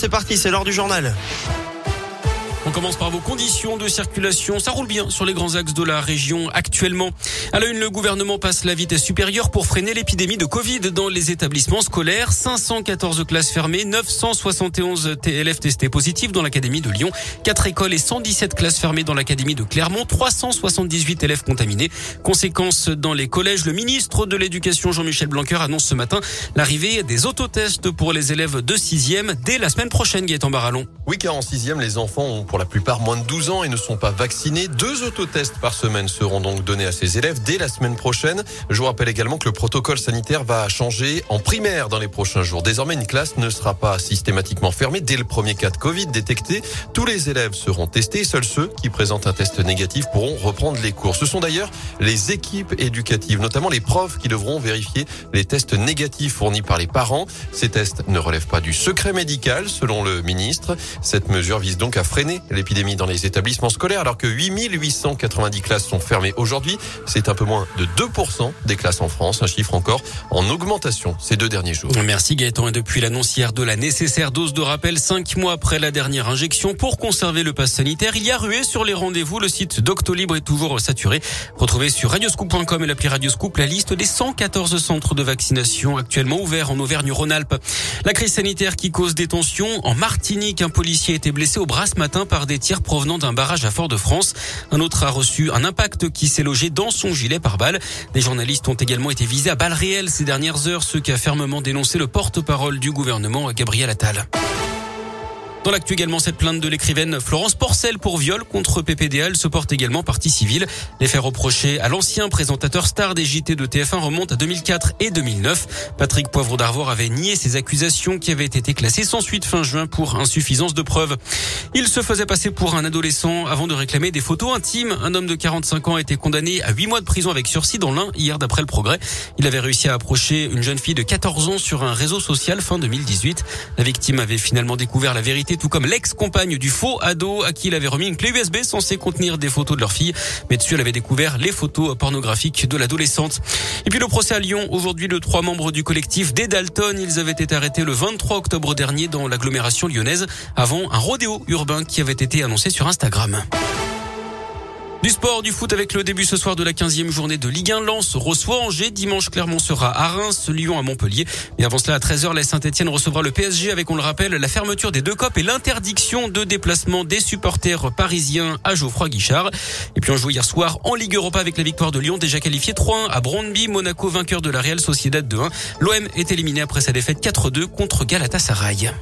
c'est parti, c'est l'heure du journal. On commence par vos conditions de circulation. Ça roule bien sur les grands axes de la région actuellement. À la une, le gouvernement passe la vitesse supérieure pour freiner l'épidémie de Covid dans les établissements scolaires. 514 classes fermées, 971 élèves testés positifs dans l'académie de Lyon, 4 écoles et 117 classes fermées dans l'académie de Clermont, 378 élèves contaminés. Conséquence dans les collèges, le ministre de l'Éducation Jean-Michel Blanquer annonce ce matin l'arrivée des autotests pour les élèves de 6e dès la semaine prochaine, Gaëtan Barallon. Oui, car en 6e, les enfants ont pour la plupart moins de 12 ans et ne sont pas vaccinés. Deux autotests par semaine seront donc donnés à ces élèves dès la semaine prochaine. Je vous rappelle également que le protocole sanitaire va changer en primaire dans les prochains jours. Désormais, une classe ne sera pas systématiquement fermée dès le premier cas de Covid détecté. Tous les élèves seront testés. Seuls ceux qui présentent un test négatif pourront reprendre les cours. Ce sont d'ailleurs les équipes éducatives, notamment les profs, qui devront vérifier les tests négatifs fournis par les parents. Ces tests ne relèvent pas du secret médical, selon le ministre. Cette mesure vise donc à freiner l'épidémie dans les établissements scolaires alors que 8890 classes sont fermées aujourd'hui. C'est un peu moins de 2% des classes en France, un chiffre encore en augmentation ces deux derniers jours. Merci Gaëtan. Et depuis l'annonce hier de la nécessaire dose de rappel cinq mois après la dernière injection pour conserver le pass sanitaire, il y a rué sur les rendez-vous. Le site Doctolib est toujours saturé. Retrouvez sur radioscoop.com et l'appli Radioscoop la liste des 114 centres de vaccination actuellement ouverts en Auvergne-Rhône-Alpes. La crise sanitaire qui cause des tensions en Martinique, un policier a été blessé au bras ce matin par des tirs provenant d'un barrage à Fort-de-France. Un autre a reçu un impact qui s'est logé dans son gilet par balle. Des journalistes ont également été visés à balles réelles ces dernières heures, ce qui a fermement dénoncé le porte-parole du gouvernement, Gabriel Attal. Dans l'actu également, cette plainte de l'écrivaine Florence Porcel pour viol contre PPDA, se porte également partie civile. Les faits reprochés à l'ancien présentateur star des JT de TF1 remontent à 2004 et 2009. Patrick Poivre d'Arvor avait nié ces accusations qui avaient été classées sans suite fin juin pour insuffisance de preuves. Il se faisait passer pour un adolescent avant de réclamer des photos intimes. Un homme de 45 ans a été condamné à 8 mois de prison avec sursis dans l'un hier d'après le progrès. Il avait réussi à approcher une jeune fille de 14 ans sur un réseau social fin 2018. La victime avait finalement découvert la vérité tout comme l'ex-compagne du faux ado à qui il avait remis une clé USB censée contenir des photos de leur fille. Mais dessus, elle avait découvert les photos pornographiques de l'adolescente. Et puis le procès à Lyon. Aujourd'hui, le trois membres du collectif des Dalton, ils avaient été arrêtés le 23 octobre dernier dans l'agglomération lyonnaise avant un rodéo urbain qui avait été annoncé sur Instagram. Du sport, du foot avec le début ce soir de la 15e journée de Ligue 1. Lens reçoit Angers. Dimanche, Clermont sera à Reims, Lyon à Montpellier. Mais avant cela, à 13h, la Saint-Etienne recevra le PSG avec, on le rappelle, la fermeture des deux copes et l'interdiction de déplacement des supporters parisiens à Geoffroy Guichard. Et puis on joue hier soir en Ligue Europa avec la victoire de Lyon, déjà qualifié 3-1 à Brondby. Monaco vainqueur de la Real Sociedad 2-1. L'OM est éliminé après sa défaite 4-2 contre Galatasaray.